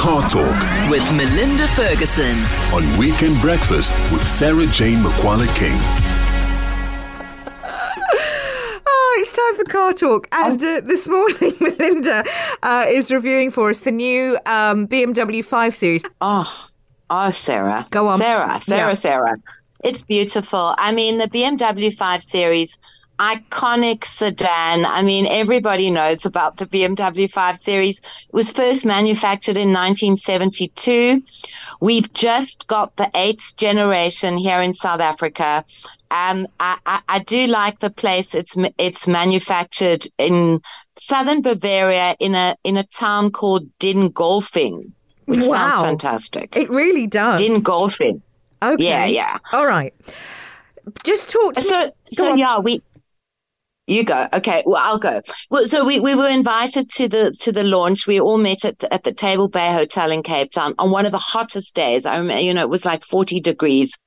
Car Talk with Melinda Ferguson. on Weekend Breakfast with Sara-Jayne Makwala King. Oh, it's time for car talk. And uh, this morning, Melinda uh, is reviewing for us the new um, BMW 5 Series. Oh, oh, Sara. Go on. Sara, Sara, Yeah. Sara. It's beautiful. I mean, the BMW 5 Series, iconic sedan. I mean, everybody knows about the BMW 5 Series. It was first manufactured in 1972. We've just got the eighth generation here in South Africa. Um, I, I, I do like the place. It's it's manufactured in southern Bavaria in a in a town called Dingolfing, which Wow. sounds fantastic. It really does. Dingolfing. okay. Yeah, yeah. All right. Just talk to me. So, Go so yeah, we. You go. Okay. Well, I'll go. Well, so we, we were invited to the to the launch. We all met at at the Table Bay Hotel in Cape Town on one of the hottest days. I remember, you know, it was like forty degrees,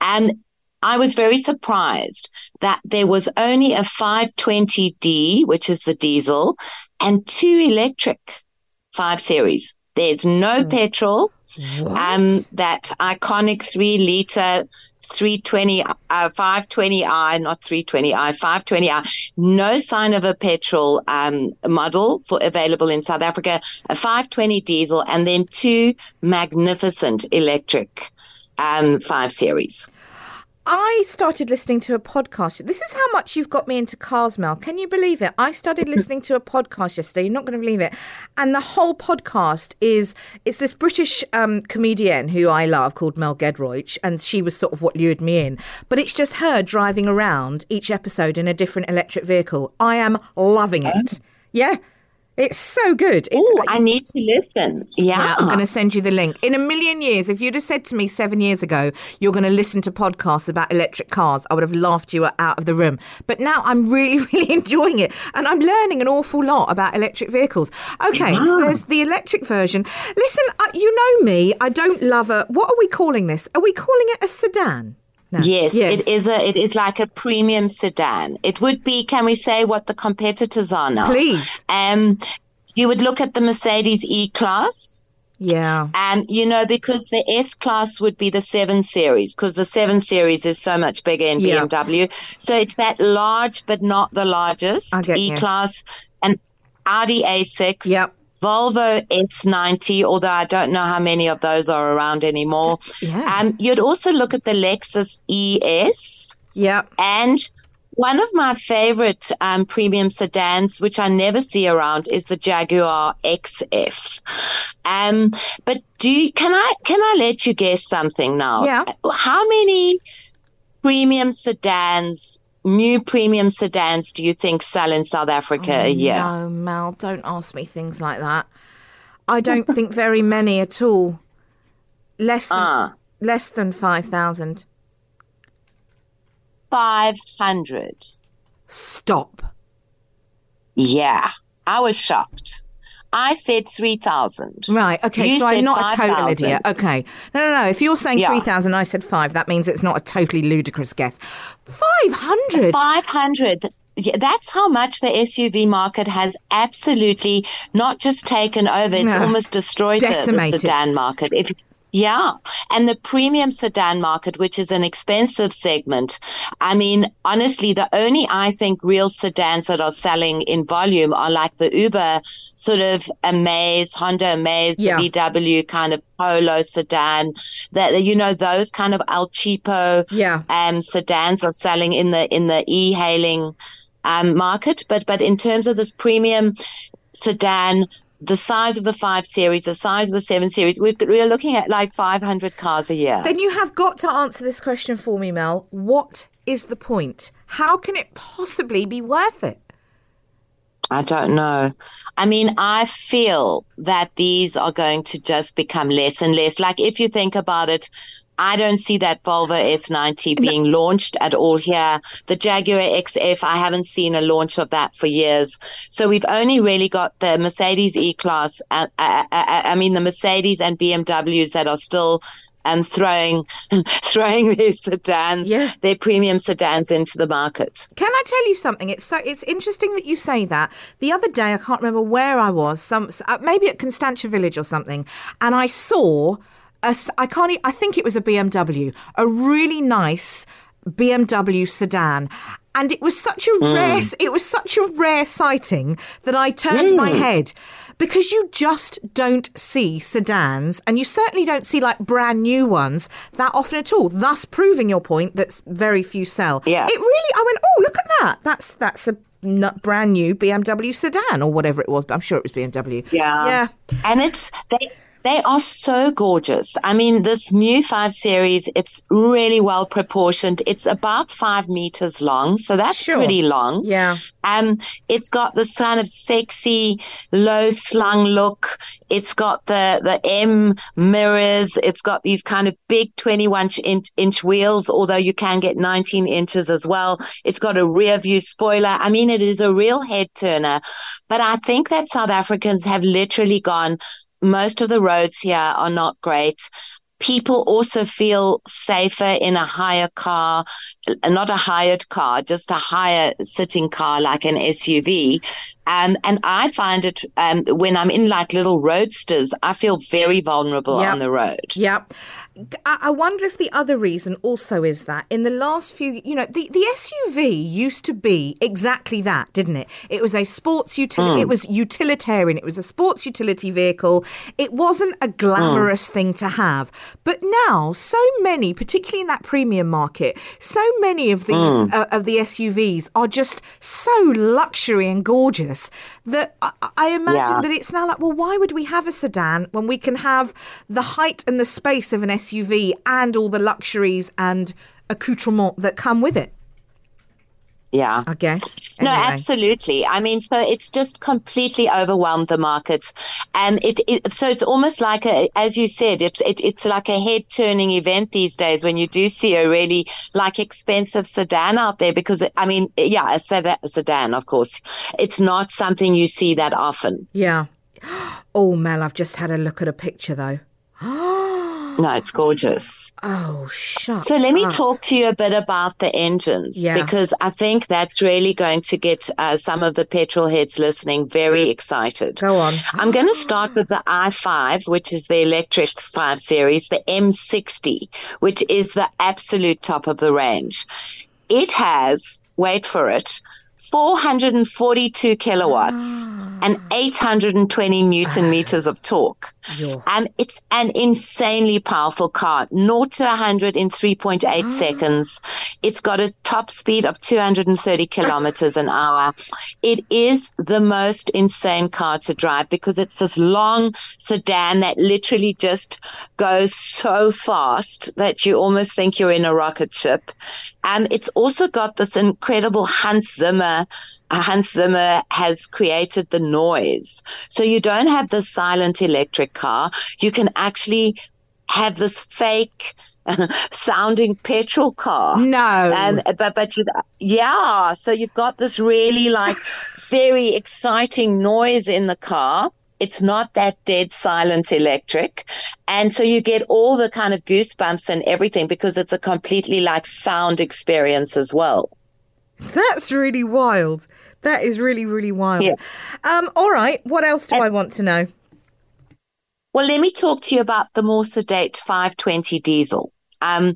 and I was very surprised that there was only a 520D, which is the diesel, and two electric five series. There's no petrol. What? Um, that iconic three liter 320, uh, 520i, not 320i, 520i. No sign of a petrol um, model for available in South Africa. A 520 diesel, and then two magnificent electric um, five series. I started listening to a podcast. This is how much you've got me into cars, Mel. Can you believe it? I started listening to a podcast yesterday. You're not going to believe it. And the whole podcast is it's this British um, comedian who I love called Mel Giedroyc, and she was sort of what lured me in. But it's just her driving around each episode in a different electric vehicle. I am loving it. Yeah. It's so good. Oh, I need to listen. Yeah. yeah, I'm going to send you the link. In a million years, if you'd have said to me seven years ago, you're going to listen to podcasts about electric cars, I would have laughed you out of the room. But now I'm really, really enjoying it. And I'm learning an awful lot about electric vehicles. Okay, so there's the electric version. Listen, uh, you know me, I don't love a. What are we calling this? Are we calling it a sedan? No. Yes, it is a it is like a premium sedan. It would be can we say what the competitors are now? Please. Um you would look at the Mercedes E class. Yeah. Um, you know, because the S class would be the seven series, because the seven series is so much bigger in Yeah. BMW. So it's that large but not the largest E class and Audi A6. Yep. Volvo S90, although I don't know how many of those are around anymore. Yeah. Um, you'd also look at the Lexus ES. Yep. And one of my favorite um, premium sedans, which I never see around, is the Jaguar XF. Um, but do you, can I can I let you guess something now? Yeah. How many premium sedans, new premium sedans, do you think sell in South Africa a year? No, Mel, don't ask me things like that. I don't think very many at all. Less than Ah. less than five thousand. Five hundred. Stop. Yeah, I was shocked. I said three thousand. Right. Okay. You so I'm not a total 5,000. idiot. Okay. No, no, no. If you're saying Yeah. three thousand, I said five. That means it's not a totally ludicrous guess. Five hundred. 500 yeah, that's how much the SUV market has absolutely not just taken over, it's No. almost destroyed the, the Decimated. sedan market. If, yeah. And the premium sedan market, which is an expensive segment, I mean, honestly, the only, I think, real sedans that are selling in volume are like the Uber sort of Amaze, Honda Amaze, Yeah. VW kind of Polo sedan, that, you know, those kind of El Cheapo Yeah. um, sedans are selling in the in the e-hailing um, market, but but in terms of this premium sedan, the size of the five series, the size of the seven series, we're, we're looking at like 500 cars a year. Then you have got to answer this question for me, Mel. What is the point? How can it possibly be worth it? I don't know. I mean, I feel that these are going to just become less and less. Like if you think about it, I don't see that Volvo S90 being launched at all here. The Jaguar XF, I haven't seen a launch of that for years. So we've only really got the Mercedes E-Class, uh, uh, uh, I mean the Mercedes and BMWs that are still and throwing throwing their sedans, Yeah. their premium sedans into the market. Can I tell you something? It's so it's interesting that you say that. The other day, I can't remember where I was, some uh, maybe at Constantia Village or something, and I saw a s- I can't. e- I think it was a BMW, a really nice BMW sedan. And it was such a hmm. rare, it was such a rare sighting that I turned my hmm. head because you just don't see sedans and you certainly don't see like brand new ones that often at all. Thus proving your point that very few sell. Yeah. It really, I went, oh, look at that. That's, that's a n- brand new BMW sedan or whatever it was, but I'm sure it was BMW. Yeah. Yeah. And it's they they are so gorgeous. I mean, this new five series, it's really well proportioned. It's about five meters long, so that's Sure. pretty long. Yeah. Um, it's got this kind of sexy, low slung look. It's got the the M mirrors. It's got these kind of big 21 inch, inch wheels, although you can get 19 inches as well. It's got a rear view spoiler. I mean, it is a real head turner. But I think that South Africans have literally gone. Most of the roads here are not great. People also feel safer in a higher car, not a hired car, just a higher sitting car like an SUV. Um, and I find it um, when I'm in like little roadsters, I feel very vulnerable Yep. on the road. Yeah. I I wonder if the other reason also is that in the last few, you know, the, the SUV used to be exactly that, didn't it? It was a sports utility, it was utilitarian, it was a sports utility vehicle. It wasn't a glamorous thing to have. But now, so many, particularly in that premium market, so many of these, uh, of the SUVs are just so luxury and gorgeous that I, I imagine Yeah. that it's now like, well, why would we have a sedan when we can have the height and the space of an SUV and all the luxuries and accoutrement that come with it? Yeah. I guess. No, absolutely. I mean, so it's just completely overwhelmed the market, and it, it so it's almost like a, as you said, it's it, it's like a head turning event these days when you do see a really like expensive sedan out there because I mean, yeah, a sedan, a sedan, of course, it's not something you see that often. Yeah. Oh, Mel, I've just had a look at a picture though. No, it's gorgeous. Oh, shut So let me up. talk to you a bit about the engines Yeah. because I think that's really going to get uh, some of the petrol heads listening very excited. Go on. I'm going to start with the i5, which is the electric 5 series, the M60, which is the absolute top of the range. It has, wait for it, 442 kilowatts and 820 newton meters of torque. Yo. Um, it's an insanely powerful car. 0 to 100 in 3.8 seconds. It's got a top speed of 230 kilometers an hour. It is the most insane car to drive because it's this long sedan that literally just goes so fast that you almost think you're in a rocket ship. Um, it's also got this incredible Hans Zimmer. Hans Zimmer has created the noise. So you don't have the silent electric car. You can actually have this fake sounding petrol car. No. Um, but but you, yeah, so you've got this really like very exciting noise in the car. It's not that dead silent electric, and so you get all the kind of goosebumps and everything because it's a completely like sound experience as well. That's really wild. That is really, really wild. Yeah. Um, all right. What else do I want to know? Well, let me talk to you about the more sedate 520 diesel. Um,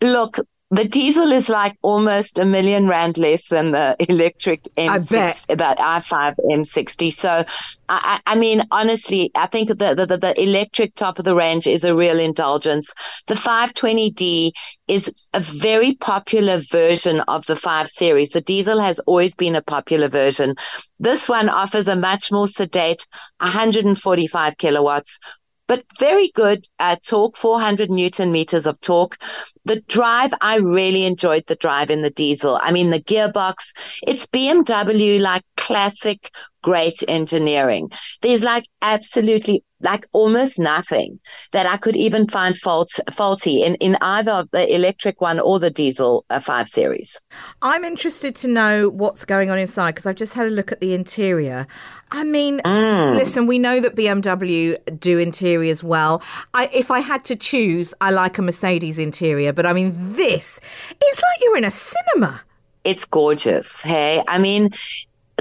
look, the diesel is like almost a million rand less than the electric I M60, the i5 M60. So, I, I mean, honestly, I think the, the, the, the electric top of the range is a real indulgence. The 520D is a very popular version of the 5 Series. The diesel has always been a popular version. This one offers a much more sedate 145 kilowatts, but very good uh, torque, 400 newton meters of torque. The drive, I really enjoyed the drive in the diesel. I mean, the gearbox, it's BMW like classic great engineering. There's like absolutely like almost nothing that I could even find fault, faulty in, in either the electric one or the diesel uh, 5 Series. I'm interested to know what's going on inside because I've just had a look at the interior. I mean, mm. listen, we know that BMW do interiors well. I, if I had to choose, I like a Mercedes interior, but I mean, this, it's like you're in a cinema. It's gorgeous. Hey, I mean,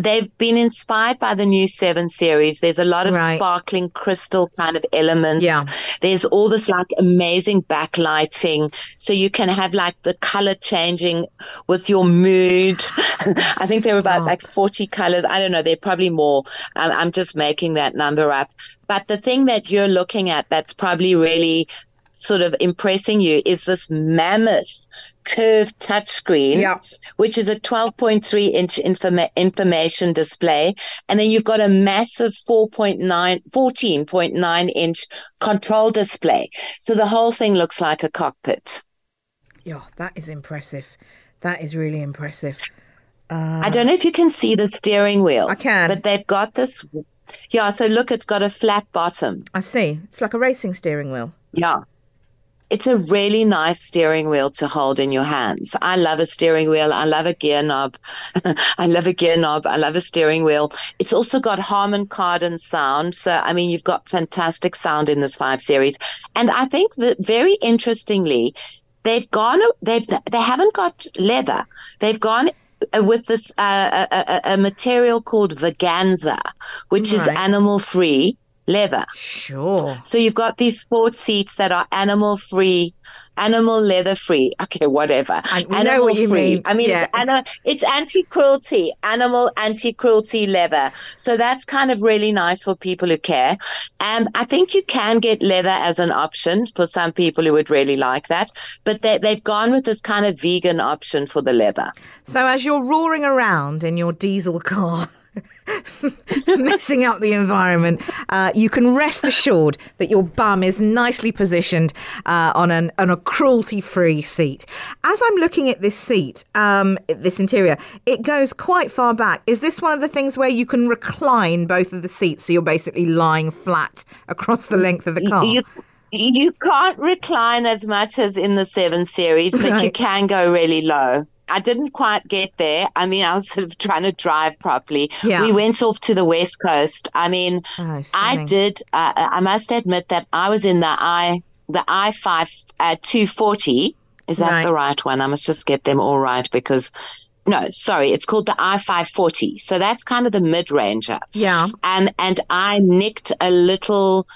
they've been inspired by the new seven series. There's a lot of right. sparkling crystal kind of elements. Yeah. There's all this like amazing backlighting. So you can have like the color changing with your mood. I think there were about like 40 colors. I don't know. They're probably more. I'm, I'm just making that number up. But the thing that you're looking at that's probably really sort of impressing you is this mammoth curved touchscreen, yeah. which is a 12.3 inch informa- information display. And then you've got a massive 4.9, 14.9 inch control display. So the whole thing looks like a cockpit. Yeah, that is impressive. That is really impressive. Uh, I don't know if you can see the steering wheel. I can. But they've got this. Yeah, so look, it's got a flat bottom. I see. It's like a racing steering wheel. Yeah it's a really nice steering wheel to hold in your hands. I love a steering wheel. I love a gear knob. I love a gear knob. I love a steering wheel. It's also got Harman Kardon sound. So, I mean, you've got fantastic sound in this five series. And I think that very interestingly, they've gone, they've, they haven't got leather. They've gone uh, with this uh, a, a, a, material called Veganza, which right. is animal free leather. Sure. So you've got these sports seats that are animal free, animal leather free. Okay, whatever. I animal free. Mean. I mean, yeah. it's, it's anti cruelty, animal anti cruelty leather. So that's kind of really nice for people who care. And um, I think you can get leather as an option for some people who would really like that. But they, they've gone with this kind of vegan option for the leather. So as you're roaring around in your diesel car, messing up the environment, uh, you can rest assured that your bum is nicely positioned uh, on, an, on a cruelty free seat. As I'm looking at this seat, um, this interior, it goes quite far back. Is this one of the things where you can recline both of the seats so you're basically lying flat across the length of the car? You- you can't recline as much as in the seven series, but right. you can go really low. I didn't quite get there. I mean, I was sort of trying to drive properly. Yeah. We went off to the West Coast. I mean, oh, I did, uh, I must admit that I was in the I, the I 5 uh, 240. Is that right. the right one? I must just get them all right because no, sorry, it's called the I 540. So that's kind of the mid range up. Yeah. Um, and I nicked a little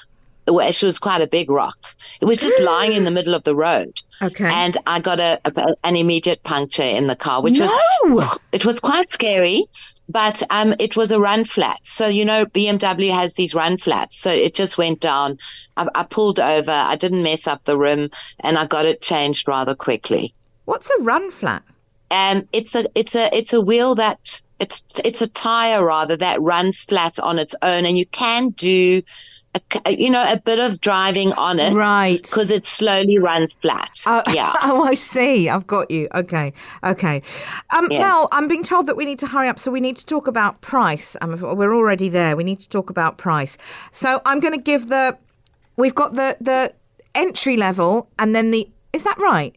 it was quite a big rock. It was just lying in the middle of the road. Okay. And I got a, a an immediate puncture in the car, which no! was it was quite scary. But um, it was a run flat. So, you know, BMW has these run flats. So it just went down. I, I pulled over. I didn't mess up the rim and I got it changed rather quickly. What's a run flat? Um, it's a, it's a, it's a wheel that it's, it's a tire rather that runs flat on its own and you can do a, you know, a bit of driving on it. Right. Because it slowly runs flat. Uh, yeah. Oh, I see. I've got you. Okay. Okay. Um, yeah. Mel, I'm being told that we need to hurry up. So we need to talk about price. Um, we're already there. We need to talk about price. So I'm going to give the, we've got the, the entry level and then the, is that right?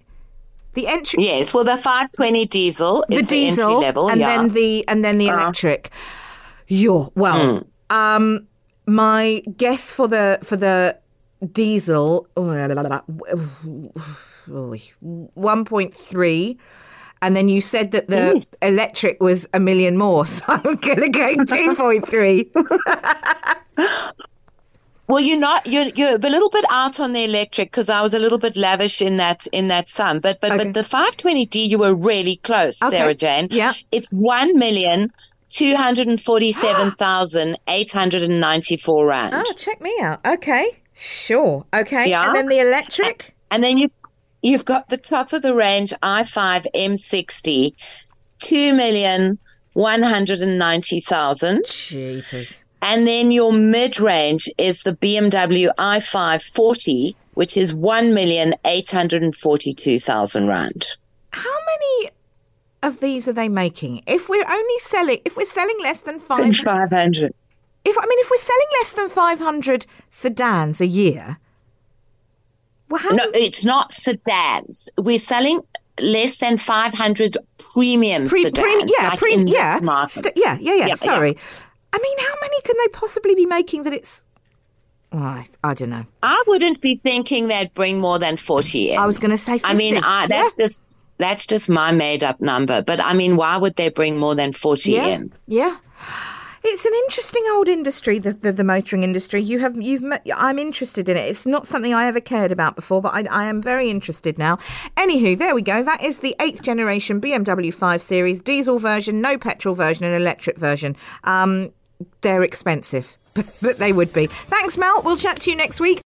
The entry. Yes. Well, the 520 diesel the diesel the level, and yeah. then the, and then the uh electric. You're, well, mm. um, my guess for the for the diesel oh, one point three. And then you said that the yes. electric was a million more, so I'm gonna go two point three. Well, you're not. You're you're a little bit out on the electric because I was a little bit lavish in that in that sum. But but okay. but the 520D, you were really close, okay. Sara-Jayne. Yeah, it's one million 247,894 rand. Oh, check me out. Okay. Sure. Okay. Yeah. And then the electric? And then you've you've got the top of the range i5 M60 2,190,000. Jeepers. And then your mid range is the BMW i5 40, which is 1,842,000 rand. Of these are they making? If we're only selling, if we're selling less than five, hundred. if I mean, if we're selling less than five hundred sedans a year, well, how No, it's not sedans. We're selling less than five hundred premium pre, sedans. yeah, like pre, yeah, st- yeah, yeah, yeah, Yeah, Sorry, I mean, how many can they possibly be making that it's? I, I don't know. I wouldn't be thinking they'd bring more than forty in. I was going to say. 50. I mean, I, Yeah. that's just that's just my made up number. But I mean, why would they bring more than forty yeah, in? yeah. It's an interesting old industry, the, the the motoring industry. You have you've I'm interested in it. It's not something I ever cared about before, but I, I am very interested now. Anywho, there we go. That is the eighth generation BMW 5 Series diesel version, no petrol version, and electric version. Um, they're expensive, but they would be. Thanks, Mel. We'll chat to you next week.